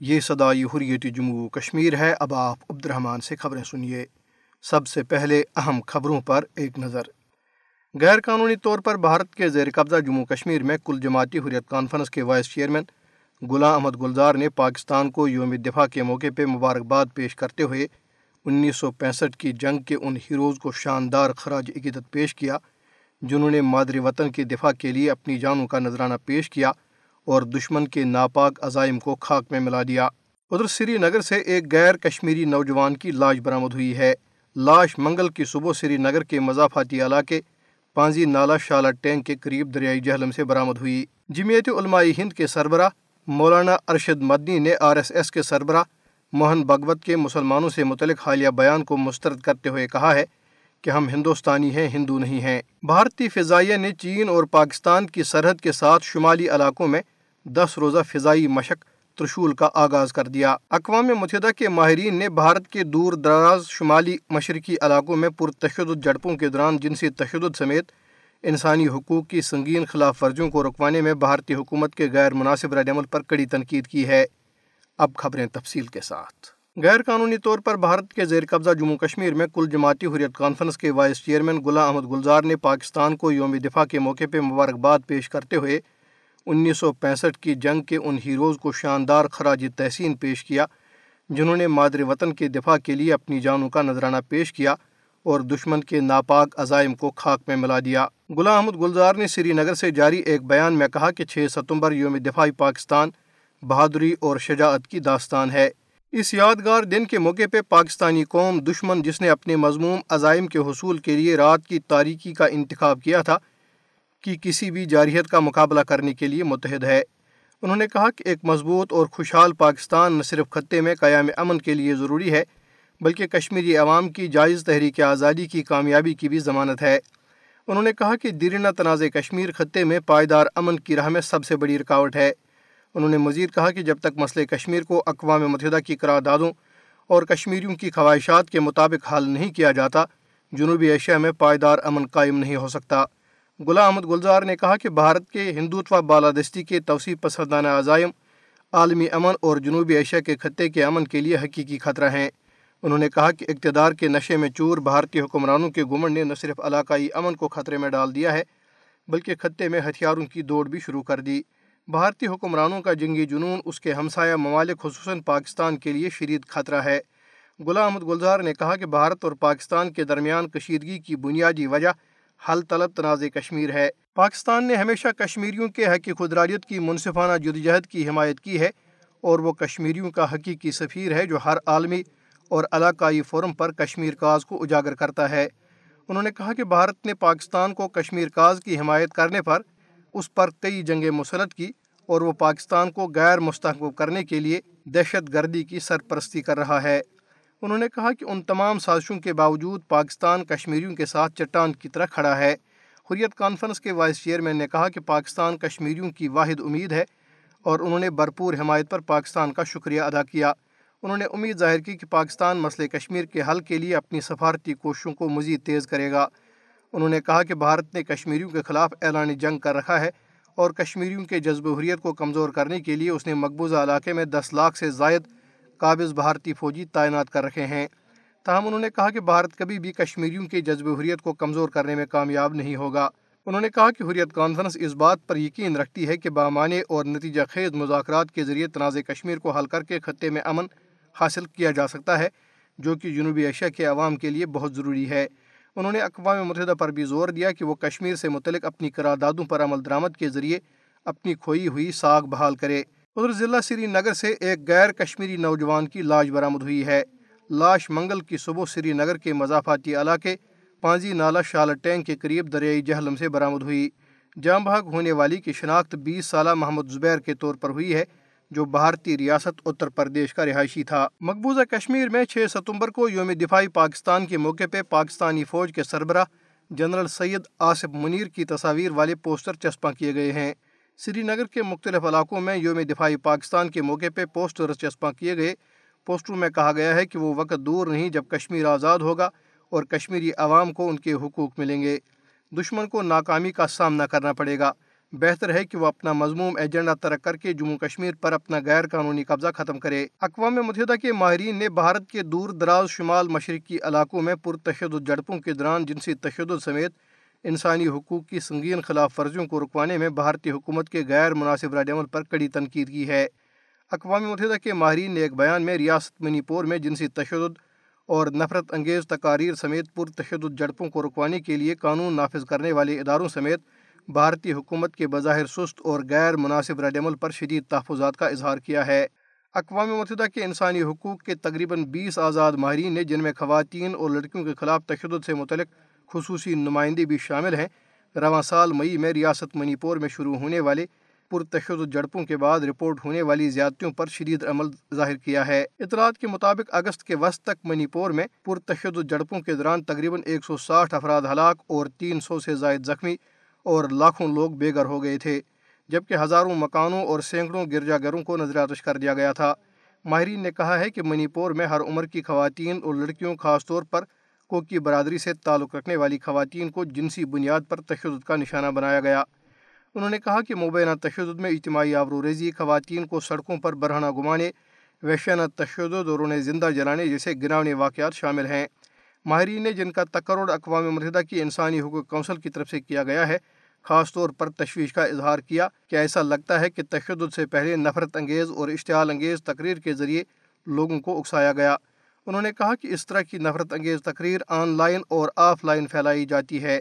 یہ صدائی حریت جموں کشمیر ہے۔ اب آپ عبد الرحمن سے خبریں سنیے۔ سب سے پہلے اہم خبروں پر ایک نظر۔ غیر قانونی طور پر بھارت کے زیر قبضہ جموں کشمیر میں کل جماعتی حریت کانفرنس کے وائس چیئرمین غلام احمد گلزار نے پاکستان کو یوم دفاع کے موقع پہ مبارکباد پیش کرتے ہوئے انیس سو پینسٹھ کی جنگ کے ان ہیروز کو شاندار خراج عقیدت پیش کیا، جنہوں نے مادری وطن کے دفاع کے لیے اپنی جانوں کا نذرانہ پیش کیا۔ اور دشمن کے ناپاک عزائم کو خاک میں ملا دیا۔ ادھر سری نگر سے ایک غیر کشمیری نوجوان کی لاش برآمد ہوئی ہے۔ لاش منگل کی صبح سری نگر کے مضافاتی علاقے پانزی نالا شالا ٹینک کے قریب دریائی جہلم سے برآمد ہوئی۔ جمعیت علماء ہند کے سربراہ مولانا ارشد مدنی نے آر ایس ایس کے سربراہ موہن بھگوت کے مسلمانوں سے متعلق حالیہ بیان کو مسترد کرتے ہوئے کہا ہے کہ ہم ہندوستانی ہیں، ہندو نہیں ہیں۔ بھارتی فضائیہ نے چین اور پاکستان کی سرحد کے ساتھ شمالی علاقوں میں دس روزہ فضائی مشق ترشول کا آغاز کر دیا۔ اقوام متحدہ کے ماہرین نے بھارت کے دور دراز شمالی مشرقی علاقوں میں پرتشدد جھڑپوں کے دوران جنسی تشدد سمیت انسانی حقوق کی سنگین خلاف ورزیوں کو رکوانے میں بھارتی حکومت کے غیر مناسب رد عمل پر کڑی تنقید کی ہے۔ اب خبریں تفصیل کے ساتھ۔ غیر قانونی طور پر بھارت کے زیر قبضہ جموں کشمیر میں کل جماعتی حریت کانفرنس کے وائس چیئرمین غلام احمد گلزار نے پاکستان کو یوم دفاع کے موقع پہ مبارکباد پیش کرتے ہوئے انیس سو پینسٹھ کی جنگ کے ان ہیروز کو شاندار خراج تحسین پیش کیا، جنہوں نے مادر وطن کے دفاع کے لیے اپنی جانوں کا نذرانہ پیش کیا اور دشمن کے ناپاک عزائم کو خاک میں ملا دیا۔ غلام احمد گلزار نے سری نگر سے جاری ایک بیان میں کہا کہ چھ ستمبر یوم دفاعی پاکستان بہادری اور شجاعت کی داستان ہے۔ اس یادگار دن کے موقع پہ پاکستانی قوم دشمن جس نے اپنے مضموم عزائم کے حصول کے لیے رات کی تاریکی کا انتخاب کیا تھا کی کسی بھی جارحیت کا مقابلہ کرنے کے لیے متحد ہے۔ انہوں نے کہا کہ ایک مضبوط اور خوشحال پاکستان نہ صرف خطے میں قیام امن کے لیے ضروری ہے، بلکہ کشمیری عوام کی جائز تحریک آزادی کی کامیابی کی بھی ضمانت ہے۔ انہوں نے کہا کہ دیرینہ تنازع کشمیر خطے میں پائیدار امن کی راہ میں سب سے بڑی رکاوٹ ہے۔ انہوں نے مزید کہا کہ جب تک مسئلہ کشمیر کو اقوام متحدہ کی قراردادوں اور کشمیریوں کی خواہشات کے مطابق حل نہیں کیا جاتا، جنوبی ایشیا میں پائیدار امن قائم نہیں ہو سکتا۔ غلام احمد گلزار نے کہا کہ بھارت کے ہندوتوا بالادستی کے توسیع پسندانہ عزائم عالمی امن اور جنوبی ایشیا کے خطے کے امن کے لیے حقیقی خطرہ ہیں۔ انہوں نے کہا کہ اقتدار کے نشے میں چور بھارتی حکمرانوں کے گمن نے نہ صرف علاقائی امن کو خطرے میں ڈال دیا ہے، بلکہ خطے میں ہتھیاروں کی دوڑ بھی شروع کر دی۔ بھارتی حکمرانوں کا جنگی جنون اس کے ہمسایہ ممالک، خصوصاً پاکستان کے لیے شدید خطرہ ہے۔ غلام احمد گلزار نے کہا کہ بھارت اور پاکستان کے درمیان کشیدگی کی بنیادی وجہ حل طلب تنازع کشمیر ہے۔ پاکستان نے ہمیشہ کشمیریوں کے حق خدراریت کی منصفانہ جدوجہد کی حمایت کی ہے اور وہ کشمیریوں کا حقیقی سفیر ہے جو ہر عالمی اور علاقائی فورم پر کشمیر کاز کو اجاگر کرتا ہے۔ انہوں نے کہا کہ بھارت نے پاکستان کو کشمیر کاز کی حمایت کرنے پر اس پر کئی جنگیں مسلط کی اور وہ پاکستان کو غیر مستحکم کرنے کے لیے دہشت گردی کی سرپرستی کر رہا ہے۔ انہوں نے کہا کہ ان تمام سازشوں کے باوجود پاکستان کشمیریوں کے ساتھ چٹان کی طرح کھڑا ہے۔ حریت کانفرنس کے وائس چیئرمین نے کہا کہ پاکستان کشمیریوں کی واحد امید ہے اور انہوں نے بھرپور حمایت پر پاکستان کا شکریہ ادا کیا۔ انہوں نے امید ظاہر کی کہ پاکستان مسئلہ کشمیر کے حل کے لیے اپنی سفارتی کوششوں کو مزید تیز کرے گا۔ انہوں نے کہا کہ بھارت نے کشمیریوں کے خلاف اعلان جنگ کر رکھا ہے اور کشمیریوں کے جذب حریت کو کمزور کرنے کے لیے اس نے مقبوضہ علاقے میں دس لاکھ سے زائد قابض بھارتی فوجی تعینات کر رکھے ہیں۔ تاہم، انہوں نے کہا کہ بھارت کبھی بھی کشمیریوں کے جذب حریت کو کمزور کرنے میں کامیاب نہیں ہوگا۔ انہوں نے کہا کہ حریت کانفرنس اس بات پر یقین رکھتی ہے کہ بامانے اور نتیجہ خیز مذاکرات کے ذریعے تنازع کشمیر کو حل کر کے خطے میں امن حاصل کیا جا سکتا ہے، جو کہ جنوبی ایشیا کے عوام کے لیے بہت ضروری ہے۔ انہوں نے اقوام متحدہ پر بھی زور دیا کہ وہ کشمیر سے متعلق اپنی قراردادوں پر عمل درآمد کے ذریعے اپنی کھوئی ہوئی ساکھ بحال کرے۔ ادھر ضلع سری نگر سے ایک غیر کشمیری نوجوان کی لاش برآمد ہوئی ہے۔ لاش منگل کی صبح سری نگر کے مضافاتی علاقے پانزی نالا شال ٹینک کے قریب دریائی جہلم سے برآمد ہوئی۔ جام بھاگ ہونے والی کی شناخت بیس سالہ محمد زبیر کے طور پر ہوئی ہے، جو بھارتی ریاست اتر پردیش کا رہائشی تھا۔ مقبوضہ کشمیر میں چھ ستمبر کو یوم دفاعی پاکستان کے موقع پہ پاکستانی فوج کے سربراہ جنرل سید آصف منیر کی تصاویر والے پوسٹر چسپاں کیے گئے ہیں۔ سری نگر کے مختلف علاقوں میں یوم دفاعی پاکستان کے موقع پہ پوسٹر چسپاں کیے گئے۔ پوسٹروں میں کہا گیا ہے کہ وہ وقت دور نہیں جب کشمیر آزاد ہوگا اور کشمیری عوام کو ان کے حقوق ملیں گے۔ دشمن کو ناکامی کا سامنا کرنا پڑے گا۔ بہتر ہے کہ وہ اپنا مضموم ایجنڈا ترک کر کے جموں کشمیر پر اپنا غیر قانونی قبضہ ختم کرے۔ اقوام متحدہ کے ماہرین نے بھارت کے دور دراز شمال مشرقی علاقوں میں پرتشدد جڑپوں کے دوران جنسی تشدد سمیت انسانی حقوق کی سنگین خلاف ورزیوں کو رکوانے میں بھارتی حکومت کے غیر مناسب رد عمل پر کڑی تنقید کی ہے۔ اقوام متحدہ کے ماہرین نے ایک بیان میں ریاست منی پور میں جنسی تشدد اور نفرت انگیز تقاریر سمیت پرتشدد جڑپوں کو رکوانے کے لیے قانون نافذ کرنے والے اداروں سمیت بھارتی حکومت کے بظاہر سست اور غیر مناسب رد عمل پر شدید تحفظات کا اظہار کیا ہے۔ اقوام متحدہ کے انسانی حقوق کے تقریباً بیس آزاد ماہرین نے جن میں خواتین اور لڑکیوں کے خلاف تشدد سے متعلق خصوصی نمائندے بھی شامل ہیں۔ رواں سال مئی میں ریاست منی پور میں شروع ہونے والے پرتشدد جڑپوں کے بعد رپورٹ ہونے والی زیادتیوں پر شدید عمل ظاہر کیا ہے۔ اطلاعات کے مطابق اگست کے وسط تک منی پور میں پرتشدد جڑپوں کے دوران تقریباً ایک سو ساٹھ افراد ہلاک اور تین سو سے زائد زخمی اور لاکھوں لوگ بے گھر ہو گئے تھے، جبکہ ہزاروں مکانوں اور سینکڑوں گرجا گھروں کو نظر آتش کر دیا گیا تھا۔ ماہرین نے کہا ہے کہ منی پور میں ہر عمر کی خواتین اور لڑکیوں خاص طور پر کوکی برادری سے تعلق رکھنے والی خواتین کو جنسی بنیاد پر تشدد کا نشانہ بنایا گیا۔ انہوں نے کہا کہ مبینہ تشدد میں اجتماعی آبرو ریزی خواتین کو سڑکوں پر برہنہ گمانے ویشانہ تشدد اور انہیں زندہ جلانے جیسے گراؤنے واقعات شامل ہیں۔ ماہرین نے جن کا تکرڑ اقوام متحدہ کی انسانی حقوق کونسل کی طرف سے کیا گیا ہے، خاص طور پر تشویش کا اظہار کیا کہ ایسا لگتا ہے کہ تشدد سے پہلے نفرت انگیز اور اشتعال انگیز تقریر کے ذریعے لوگوں کو اکسایا گیا؟ انہوں نے کہا کہ اس طرح کی نفرت انگیز تقریر آن لائن اور آف لائن پھیلائی جاتی ہے۔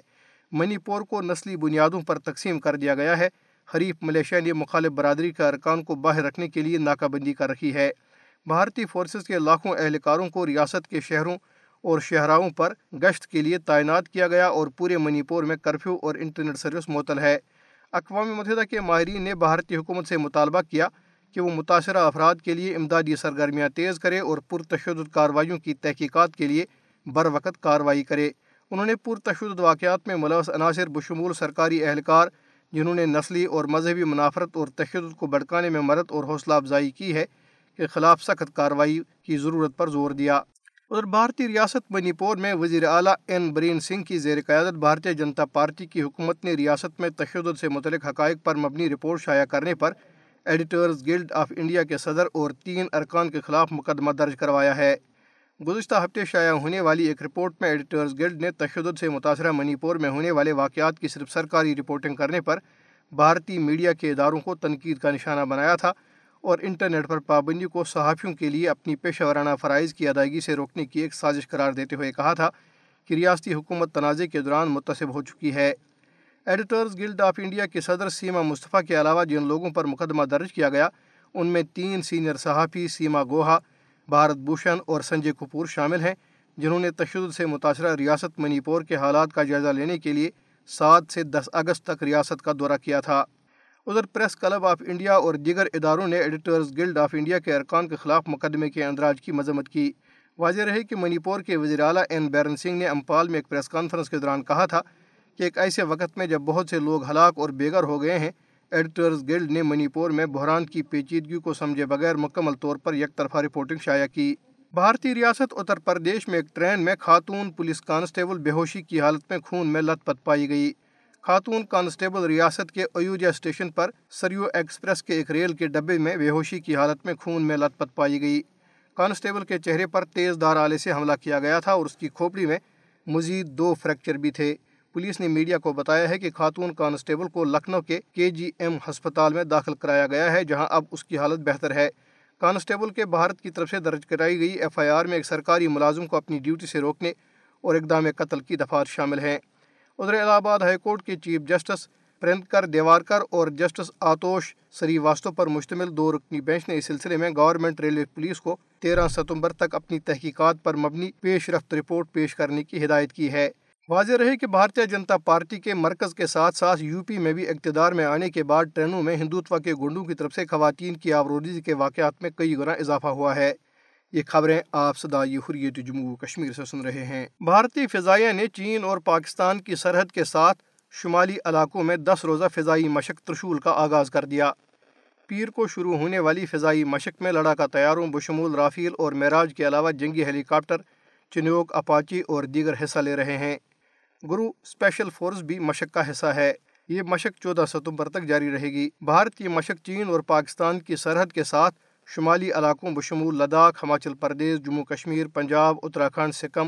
منی پور کو نسلی بنیادوں پر تقسیم کر دیا گیا ہے۔ حریف ملیشیا نے مخالف برادری کے ارکان کو باہر رکھنے کے لیے ناکہ بندی کر رکھی ہے۔ بھارتی فورسز کے لاکھوں اہلکاروں کو ریاست کے شہروں اور شہراؤں پر گشت کے لیے تعینات کیا گیا اور پورے منی پور میں کرفیو اور انٹرنیٹ سروس معطل ہے۔ اقوام متحدہ کے ماہرین نے بھارتی حکومت سے مطالبہ کیا کہ وہ متاثرہ افراد کے لیے امدادی سرگرمیاں تیز کرے اور پرتشدد کارروائیوں کی تحقیقات کے لیے بر وقت کارروائی کرے۔ انہوں نے پرتشدد واقعات میں ملوث عناصر، بشمول سرکاری اہلکار، جنہوں نے نسلی اور مذہبی منافرت اور تشدد کو بڑھکانے میں مدد اور حوصلہ افزائی کی ہے، کے خلاف سخت کارروائی کی ضرورت پر زور دیا۔ ادھر، بھارتی ریاست منی پور میں وزیر اعلیٰ این برین سنگھ کی زیر قیادت بھارتیہ جنتا پارٹی کی حکومت نے ریاست میں تشدد سے متعلق حقائق پر مبنی رپورٹ شائع کرنے پر ایڈیٹرز گلڈ آف انڈیا کے صدر اور تین ارکان کے خلاف مقدمہ درج کروایا ہے۔ گزشتہ ہفتے شائع ہونے والی ایک رپورٹ میں ایڈیٹرز گلڈ نے تشدد سے متاثرہ منی پور میں ہونے والے واقعات کی صرف سرکاری رپورٹنگ کرنے پر بھارتی میڈیا کے اداروں کو تنقید کا نشانہ بنایا تھا اور انٹرنیٹ پر پابندی کو صحافیوں کے لیے اپنی پیشہ ورانہ فرائض کی ادائیگی سے روکنے کی ایک سازش قرار دیتے ہوئے کہا تھا کہ ریاستی حکومت تنازع کے دوران متصب ہو چکی ہے۔ ایڈیٹرز گلڈ آف انڈیا کے صدر سیما مصطفیٰ کے علاوہ جن لوگوں پر مقدمہ درج کیا گیا، ان میں تین سینئر صحافی سیما گوہا، بھارت بھوشن اور سنجے کپور شامل ہیں، جنہوں نے تشدد سے متاثرہ ریاست منی پور کے حالات کا جائزہ لینے کے لیے سات سے دس اگست تک ریاست کا دورہ کیا تھا۔ ادھر پریس کلب آف انڈیا اور دیگر اداروں نے ایڈیٹرز گلڈ آف انڈیا کے ارکان کے خلاف مقدمے کے اندراج کی مذمت کی۔ واضح رہے کہ منی پور کے وزیر اعلیٰ این بیرن سنگھ نے امپال میں ایک پریس کانفرنس کے دوران کہا تھا کہ ایک ایسے وقت میں جب بہت سے لوگ ہلاک اور بے گھر ہو گئے ہیں، ایڈیٹرز گلڈ نے منی پور میں بحران کی پیچیدگی کو سمجھے بغیر مکمل طور پر یک طرفہ رپورٹنگ شائع کی۔ بھارتی ریاست اتر پردیش میں ایک ٹرین میں خاتون پولیس کانسٹیبل بے ہوشی کی حالت میں خون میں لت پت پائی گئی۔ خاتون کانسٹیبل ریاست کے ایوجا اسٹیشن پر سریو ایکسپریس کے ایک ریل کے ڈبے میں بے ہوشی کی حالت میں خون میں لت پت پائی گئی۔ کانسٹیبل کے چہرے پر تیز دار آلے سے حملہ کیا گیا تھا اور اس کی کھوپڑی میں مزید دو فریکچر بھی تھے۔ پولیس نے میڈیا کو بتایا ہے کہ خاتون کانسٹیبل کو لکھنؤ کے کے جی ایم ہسپتال میں داخل کرایا گیا ہے، جہاں اب اس کی حالت بہتر ہے۔ کانسٹیبل کے بھارت کی طرف سے درج کرائی گئی ایف آئی آر میں ایک سرکاری ملازم کو اپنی ڈیوٹی سے روکنے اور اقدام قتل کی دفعات شامل ہیں۔ ادھر الہ آباد ہائی کورٹ کے چیف جسٹس پرندکر دیوارکر اور جسٹس آتوش سری واسطو پر مشتمل دو رکنی بینچ نے اس سلسلے میں گورنمنٹ ریلوے پولیس کو تیرہ ستمبر تک اپنی تحقیقات پر مبنی پیش رفت رپورٹ پیش کرنے کی ہدایت کی ہے۔ واضح رہے کہ بھارتیہ جنتا پارٹی کے مرکز کے ساتھ ساتھ یو پی میں بھی اقتدار میں آنے کے بعد ٹرینوں میں ہندوتوا کے گنڈوں کی طرف سے خواتین کی آبروزی کے واقعات میں کئی گنا اضافہ ہوا ہے۔ یہ خبریں آپ صدائی حریت جموں کشمیر سے سن رہے ہیں۔ بھارتی فضائیہ نے چین اور پاکستان کی سرحد کے ساتھ شمالی علاقوں میں دس روزہ فضائی مشق ترشول کا آغاز کر دیا۔ پیر کو شروع ہونے والی فضائی مشق میں لڑاکا تیاروں بشمول رافیل اور معراج کے علاوہ جنگی ہیلی کاپٹر چنوک، اپاچی اور دیگر حصہ لے رہے ہیں۔ گرو اسپیشل فورس بھی مشق کا حصہ ہے۔ یہ مشق چودہ ستمبر تک جاری رہے گی۔ بھارت کی مشق چین اور پاکستان کی سرحد کے ساتھ شمالی علاقوں، بشمول لداخ، ہماچل پردیش، جموں کشمیر، پنجاب، اتراکھنڈ، سکم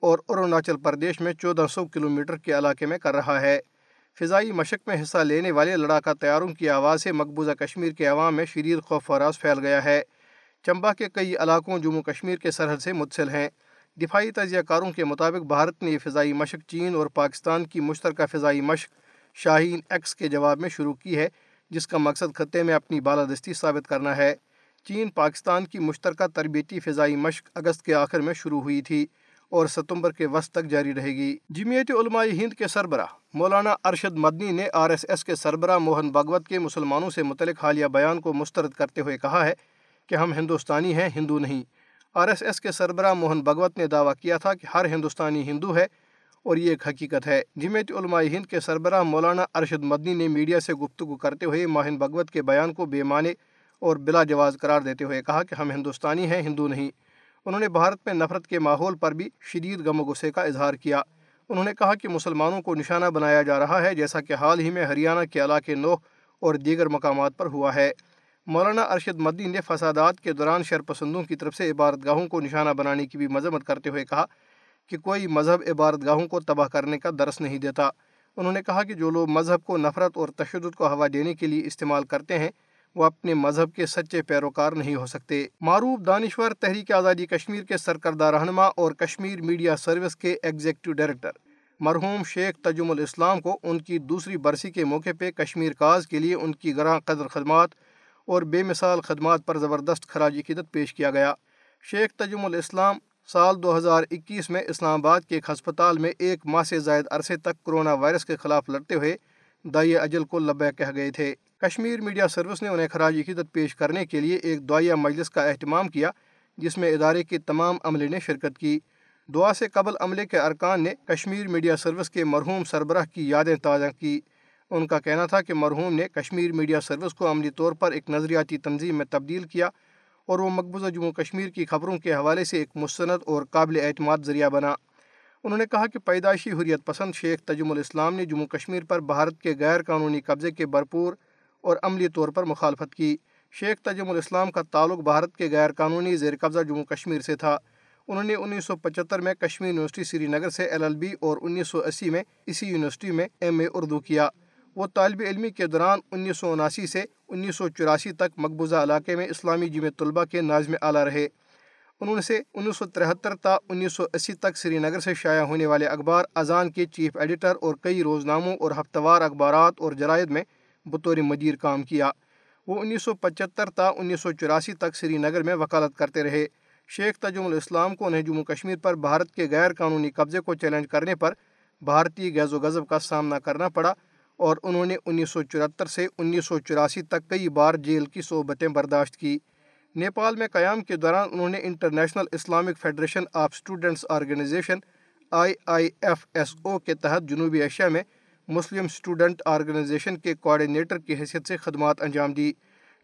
اور اروناچل پردیش میں چودہ سو کلومیٹر کے علاقے میں کر رہا ہے۔ فضائی مشق میں حصہ لینے والے لڑاکا تیاروں کی آواز سے مقبوضہ کشمیر کے عوام میں شدید خوف فراز پھیل گیا ہے۔ چمبا کے کئی علاقوں، جموں کشمیر کے سرحد سے متصل ہیں۔ دفاعی تجزیہ کاروں کے مطابق بھارت نے یہ فضائی مشق چین اور پاکستان کی مشترکہ فضائی مشق شاہین ایکس کے جواب میں شروع کی ہے، جس کا مقصد خطے میں اپنی بالادستی ثابت کرنا ہے۔ چین پاکستان کی مشترکہ تربیتی فضائی مشق اگست کے آخر میں شروع ہوئی تھی اور ستمبر کے وسط تک جاری رہے گی۔ جمعیت علماء ہند کے سربراہ مولانا ارشد مدنی نے آر ایس ایس کے سربراہ موہن بھگوت کے مسلمانوں سے متعلق حالیہ بیان کو مسترد کرتے ہوئے کہا ہے کہ ہم ہندوستانی ہیں، ہندو نہیں۔ آر ایس ایس کے سربراہ موہن بھگوت نے دعویٰ کیا تھا کہ ہر ہندوستانی ہندو ہے اور یہ ایک حقیقت ہے۔ جمعیت علماء ہند کے سربراہ مولانا ارشد مدنی نے میڈیا سے گفتگو کرتے ہوئے موہن بھگوت کے بیان کو بے معنی اور بلا جواز قرار دیتے ہوئے کہا کہ ہم ہندوستانی ہیں، ہندو نہیں۔ انہوں نے بھارت میں نفرت کے ماحول پر بھی شدید غم و غصے کا اظہار کیا۔ انہوں نے کہا کہ مسلمانوں کو نشانہ بنایا جا رہا ہے، جیسا کہ حال ہی میں ہریانہ کے علاقے نوح اور دیگر مقامات پر ہوا ہے۔ مولانا ارشد مدی نے فسادات کے دوران شرپسندوں کی طرف سے عبارت گاہوں کو نشانہ بنانے کی بھی مذمت کرتے ہوئے کہا کہ کوئی مذہب عبارت گاہوں کو تباہ کرنے کا درس نہیں دیتا۔ انہوں نے کہا کہ جو لوگ مذہب کو نفرت اور تشدد کو ہوا دینے کے لیے استعمال کرتے ہیں، وہ اپنے مذہب کے سچے پیروکار نہیں ہو سکتے۔ معروف دانشور تحریک آزادی کشمیر کے سرکردہ رہنما اور کشمیر میڈیا سروس کے ایگزیکٹو ڈائریکٹر مرحوم شیخ تجم الاسلام کو ان کی دوسری برسی کے موقع پہ کشمیر کاز کے لیے ان کی گراں قدر خدمات اور بے مثال خدمات پر زبردست خراج عقیدت پیش کیا گیا۔ شیخ تجم الاسلام سال دو ہزار اکیس میں اسلام آباد کے ایک ہسپتال میں ایک ماہ سے زائد عرصے تک کرونا وائرس کے خلاف لڑتے ہوئے دائی اجل کو لبے کہہ گئے تھے۔ کشمیر میڈیا سروس نے انہیں خراج عقیدت پیش کرنے کے لیے ایک دعائیہ مجلس کا اہتمام کیا، جس میں ادارے کے تمام عملے نے شرکت کی۔ دعا سے قبل عملے کے ارکان نے کشمیر میڈیا سروس کے مرحوم سربراہ کی یادیں تازہ کی ان کا کہنا تھا کہ مرحوم نے کشمیر میڈیا سروس کو عملی طور پر ایک نظریاتی تنظیم میں تبدیل کیا اور وہ مقبوضہ جموں کشمیر کی خبروں کے حوالے سے ایک مستند اور قابل اعتماد ذریعہ بنا۔ انہوں نے کہا کہ پیدائشی حریت پسند شیخ تجم الاسلام نے جموں کشمیر پر بھارت کے غیر قانونی قبضے کے بھرپور اور عملی طور پر مخالفت کی۔ شیخ تجم الاسلام کا تعلق بھارت کے غیر قانونی زیر قبضہ جموں کشمیر سے تھا۔ انہوں نے انیس سو پچہتر میں کشمیر یونیورسٹی سری نگر سے ایل ایل بی اور انیس سو اسی میں اسی یونیورسٹی میں ایم اے اردو کیا۔ وہ طالب علمی کے دوران انیس سو اناسی سے انیس سو چوراسی تک مقبوضہ علاقے میں اسلامی جمع طلبہ کے ناظم اعلیٰ رہے۔ انہوں سے انیس سو ترہتر تا انیس سو اسی تک سری نگر سے شائع ہونے والے اخبار اذان کے چیف ایڈیٹر اور کئی روزناموں اور ہفتہ وار اخبارات اور جرائد میں بطور مدیر کام کیا۔ وہ انیس سو پچہتر تا انیس سو چوراسی تک سری نگر میں وکالت کرتے رہے۔ شیخ تجم الاسلام کو انہیں جموں کشمیر پر بھارت کے غیر قانونی قبضے کو چیلنج کرنے پر بھارتی غیظ و غضب کا سامنا کرنا پڑا۔ اور انہوں نے انیس سو چورہتر سے انیس سو چوراسی تک کئی بار جیل کی صحبتیں برداشت کی۔ نیپال میں قیام کے دوران انہوں نے international Islamic federation of students organization I I F S O کے تحت جنوبی ایشیا میں مسلم اسٹوڈنٹ آرگنائزیشن کے کوآرڈینیٹر کی حیثیت سے خدمات انجام دی۔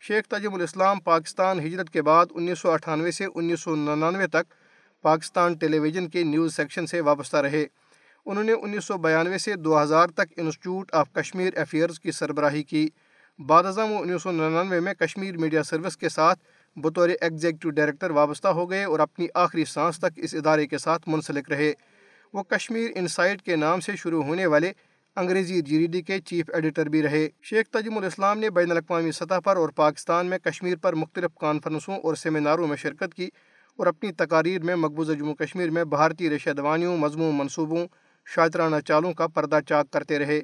شیخ تجم الاسلام پاکستان ہجرت کے بعد انیس سو اٹھانوے سے انیس سو ننانوے تک پاکستان ٹیلی ویژن کے نیوز سیکشن سے وابستہ رہے۔ انہوں نے انیس سو بیانوے سے دو ہزار تک انسٹیٹیوٹ آف کشمیر افیئرز کی سربراہی کی۔ بعد ازاں وہ انیس سو ننانوے میں کشمیر میڈیا سروس کے ساتھ بطور ایگزیکٹو ڈائریکٹر وابستہ ہو گئے اور اپنی آخری سانس تک اس ادارے کے ساتھ منسلک رہے۔ وہ کشمیر انسائٹ کے نام سے شروع ہونے والے انگریزی جی ڈی ڈی کے چیف ایڈیٹر بھی رہے۔ شیخ تجم الاسلام نے بین الاقوامی سطح پر اور پاکستان میں کشمیر پر مختلف کانفرنسوں اور سیمیناروں میں شرکت کی اور اپنی تقاریر میں مقبوضہ جموں کشمیر میں بھارتی ریشہ دوانیوں، مضمون منصوبوں شاطرانہ چالوں کا پردہ چاک کرتے رہے۔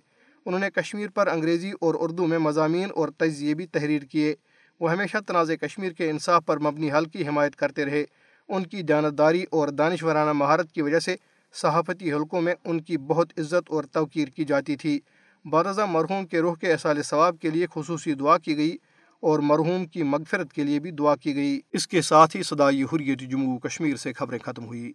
انہوں نے کشمیر پر انگریزی اور اردو میں مضامین اور تجزیے بھی تحریر کیے۔ وہ ہمیشہ تنازع کشمیر کے انصاف پر مبنی حل کی حمایت کرتے رہے۔ ان کی جانتداری اور دانشورانہ مہارت کی وجہ سے صحافتی حلقوں میں ان کی بہت عزت اور توقیر کی جاتی تھی۔ بارضہ مرحوم کے روح کے احسال ثواب کے لیے خصوصی دعا کی گئی اور مرحوم کی مغفرت کے لیے بھی دعا کی گئی۔ اس کے ساتھ ہی صدائی حریت جموں کشمیر سے خبریں ختم ہوئی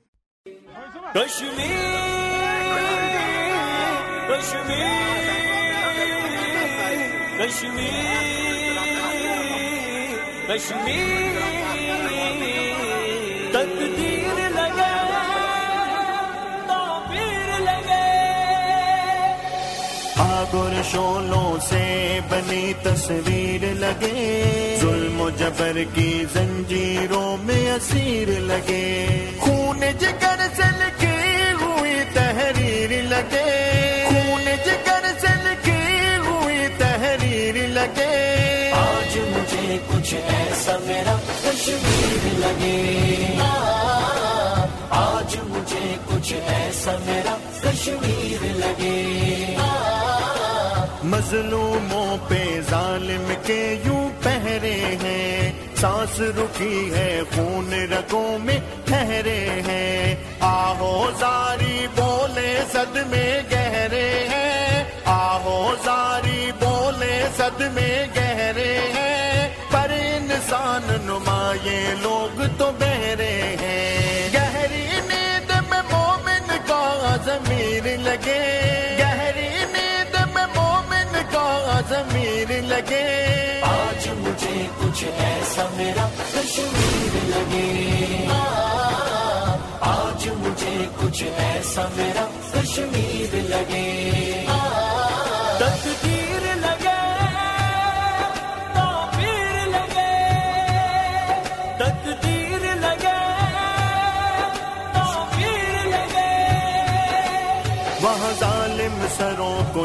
آگر شولوں سے بنی تصویر لگے ظلم و جبر کی زنجیروں میں اسیر لگے۔ خون جگر سے لکھی ہوئی تحریر لگے۔ آج مجھے کچھ ایسا میرا کشمیر لگے۔ آج مجھے کچھ ایسا میرا کشمیر لگے۔ مظلوموں پہ ظالم کے یوں پہرے ہیں۔ سانس رکی ہے خون رگوں میں ٹھہرے ہیں۔ آہو زاری بولے صد میں گہرے ہیں۔ آہو زاری بولے صد میں گہرے ہیں، پر انسان نمایے لوگ تو بہرے ہیں۔ گہری نیند میں مومن کا ضمیر لگے۔ گہری نیند میں مومن کا ضمیر لگے۔ آج مجھے کچھ ایسا میرا کشمیر لگے۔ آج مجھے کچھ ایسا میرا کشمیر لگے۔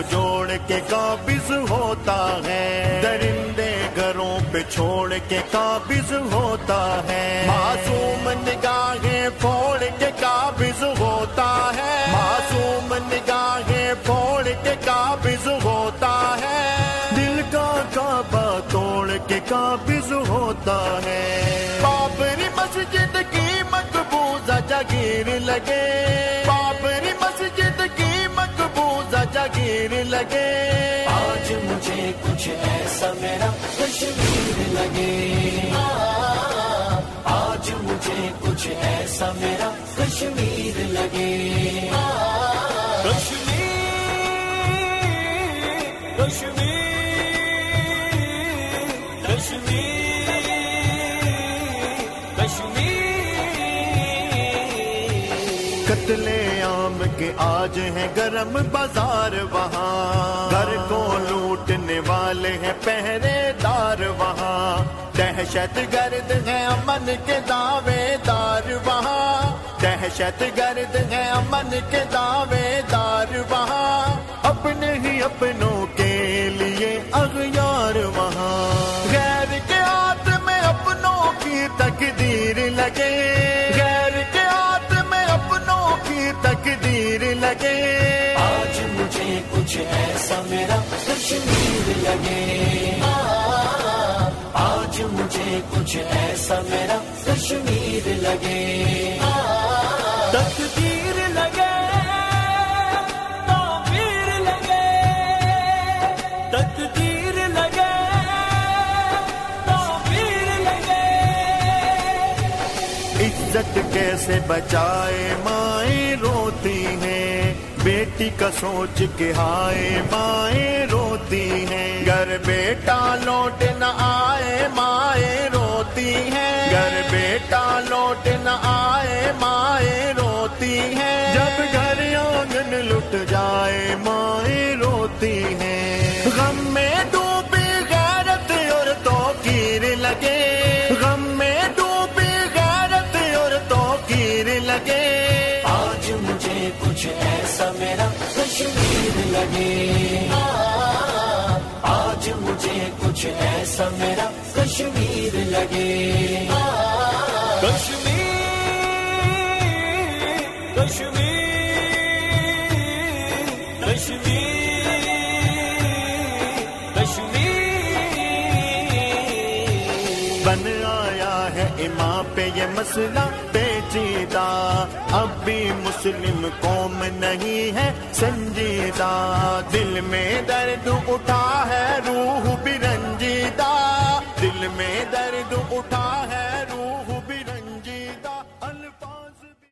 کو جوڑ کے قابض ہوتا ہے۔ درندے گھروں پہ چھوڑ کے قابض ہوتا ہے۔ معصوم نگاہیں پھوڑ کے قابض ہوتا ہے۔ معصوم نگاہیں پھوڑ کے قابض ہوتا ہے۔ دل کا کعبہ توڑ کے قابض ہوتا ہے۔ بابری مسجد کی مقبوضہ جگیر لگے۔ جگیر لگے۔ آج مجھے کچھ ایسا میرا کشمیر لگے۔ آج مجھے کچھ ایسا میرا کشمیر لگے۔ کشمیر کشمیر کشمیر کشمیر۔ قتل کے آج ہیں گرم بازار وہاں۔ گھر کو لوٹنے والے ہیں پہرے دار وہاں۔ دہشت گرد ہے امن کے دعوے دار وہاں۔ دہشت گرد ہے امن کے دعوے دار وہاں۔ اپنے ہی اپنوں کے لیے اغیار وہاں۔ غیر کے ہاتھ میں اپنوں کی تقدیر لگے۔ کشمیر لگے آج مجھے کچھ ایسا میرا کشمیر لگے۔ تقدیر لگے تعبیر لگے تقدیر لگے تعبیر لگے۔ عزت کیسے بچائے مائیں روتی ہیں؟ بیٹی کا سوچ کے ہائے مائیں روتی ہیں۔ گھر بیٹا لوٹ نہ آئے مائیں روتی ہیں۔ گھر بیٹا لوٹ نہ آئے مائیں روتی ہیں۔ جب گھر آنگن لٹ جائے مائیں روتی ہیں۔ غم میں ڈوبی، غیرت اور توقیر لگے۔ لگے۔ آج مجھے کچھ ایسا میرا کشمیر لگے۔ کشمیر کشمیر کشمیر کشمیر۔ بن آیا ہے امام پہ یہ مسئلہ پیچیدہ۔ اب بھی مسلم قوم نہیں ہے۔ سنجیدہ دل میں درد اٹھا ہے، روح بھی رنجیدہ۔ دل میں درد اٹھا ہے، روح